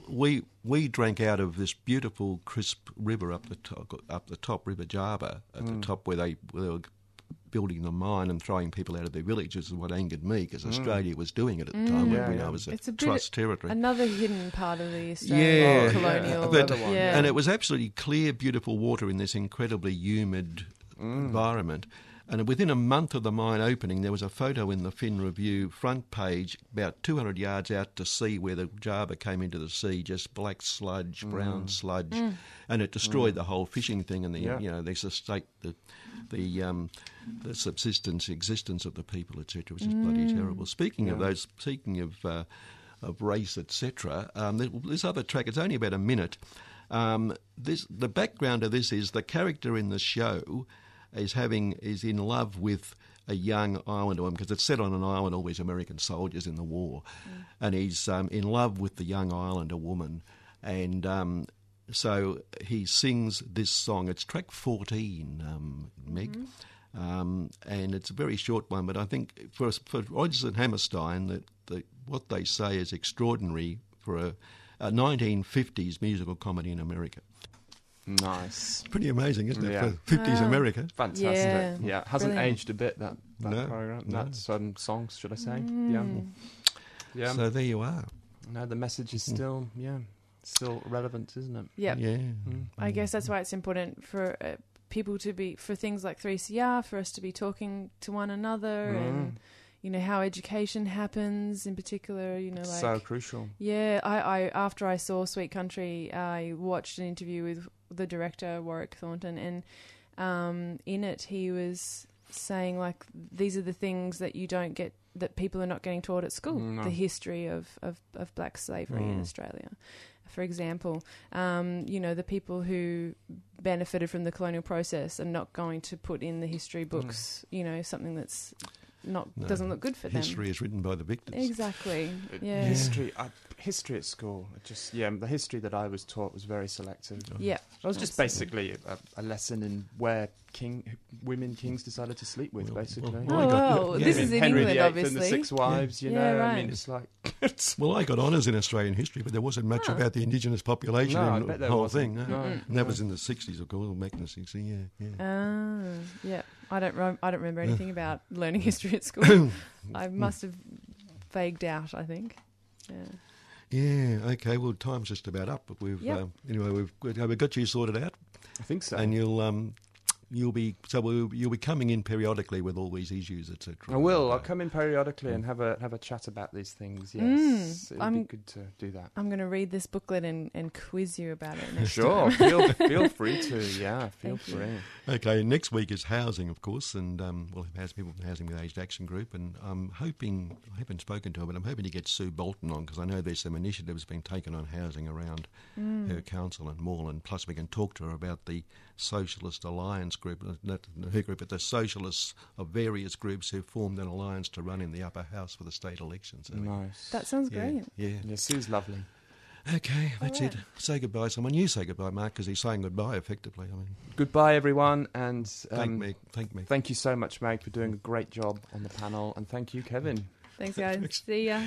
we we drank out of this beautiful crisp river up the top, up the top River Jaba at the top where they, where they were building the mine and throwing people out of their villages is what angered me because Australia was doing it at the time Yeah, when yeah. I was a, It's a bit- trust territory. Another hidden part of the Australian Yeah, colonial. but, one. yeah. and it was absolutely clear, beautiful water in this incredibly humid Mm. environment. And within a month of the mine opening, there was a photo in the Fin Review front page, about 200 yards out to sea, where the Jaba came into the sea, just black sludge, brown sludge, and it destroyed the whole fishing thing and the Mm. Yeah. you know the state the the um, the subsistence existence of the people, etc. which is bloody terrible. Speaking of those, speaking of uh, of race, etc. Um, this other track, it's only about a minute. Um, this the background of this is the character in the show is having is in love with a young islander woman because it's set on an island, all these American soldiers in the war, and he's um, in love with the young islander woman, and um, so he sings this song. It's track fourteen, um, Meg. Um, and it's a very short one, but I think for for Rodgers and Hammerstein, that the, what they say is extraordinary for a, a 1950s musical comedy in America. Nice, Pretty amazing, isn't it? Yeah. For 50s Wow. America. fantastic. Yeah, Yeah, hasn't brilliant. aged a bit that that No, program, no. that um, songs, should I say? Mm. Yeah, yeah. So there you are. no, the message is still yeah, still relevant, isn't it? Yep. Yeah. Mm. I guess that's why it's important for uh, people to be for things like 3CR for us to be talking to one another Mm. and you know how education happens in particular. You know, like so crucial. Yeah, I, I after I saw Sweet Country, I watched an interview with the director Warwick Thornton, and um, in it he was saying like these are the things that you don't get that people are not getting taught at school. No. The history of, of, of black slavery in Mm. Australia. For example, um, you know the people who benefited from the colonial process are not going to put in the history books. You know something that's not No. doesn't look good for them. History is written by the victors. Exactly. Yeah. History, I, history at school. Just yeah, the history that I was taught was very selective. Yeah. It was just Absolutely. basically a, a lesson in where king women kings decided to sleep with, Well, basically. well, Oh, got- wow. yeah. This I is in Henry England, VIII obviously. and the six wives. You Yeah, know, I right. mean, it's like Well, I got honours in Australian history, but there wasn't much Oh. about the indigenous population No, I in bet the there whole wasn't. thing. No. No, And that was in the 60s, of course, or back in the 60s, yeah. yeah. Ah, yeah. I don't. Rem- I don't remember anything about learning history at school. I must have vagued out. I think. Yeah. Yeah, okay. Well, time's just about up, but we've Yep. uh, anyway we've we've got you sorted out, I think so. and you'll um you'll be so we'll, you'll be coming in periodically with all these issues, etc. I will. I'll come in periodically and have a have a chat about these things. Yes, Mm, it would I'm- be good to do that. I'm going to read this booklet and, and quiz you about it next Sure, time. feel feel free to. Yeah, feel Thank you. free. Okay, next week is housing, of course, and um, we'll have house- people from Housing with Aged Action Group, and I'm hoping I haven't spoken to her, but I'm hoping to get Sue Bolton on because I know there's some initiatives being taken on housing around Mm. her council and Moreland. Plus, we can talk to her about the Socialist Alliance group, not her group, but the socialists of various groups who formed an alliance to run in the upper house for the state elections. So we- Nice. That sounds yeah, great. Yeah. yeah, Sue's lovely. Okay, that's right. it. Say goodbye. Someone you say goodbye, Mark, because he's saying goodbye effectively. I mean, Goodbye, everyone, and thank um, me, thank me. Thank you so much, Meg, for doing a great job on the panel, and thank you, Kevin. Thanks, guys. See ya.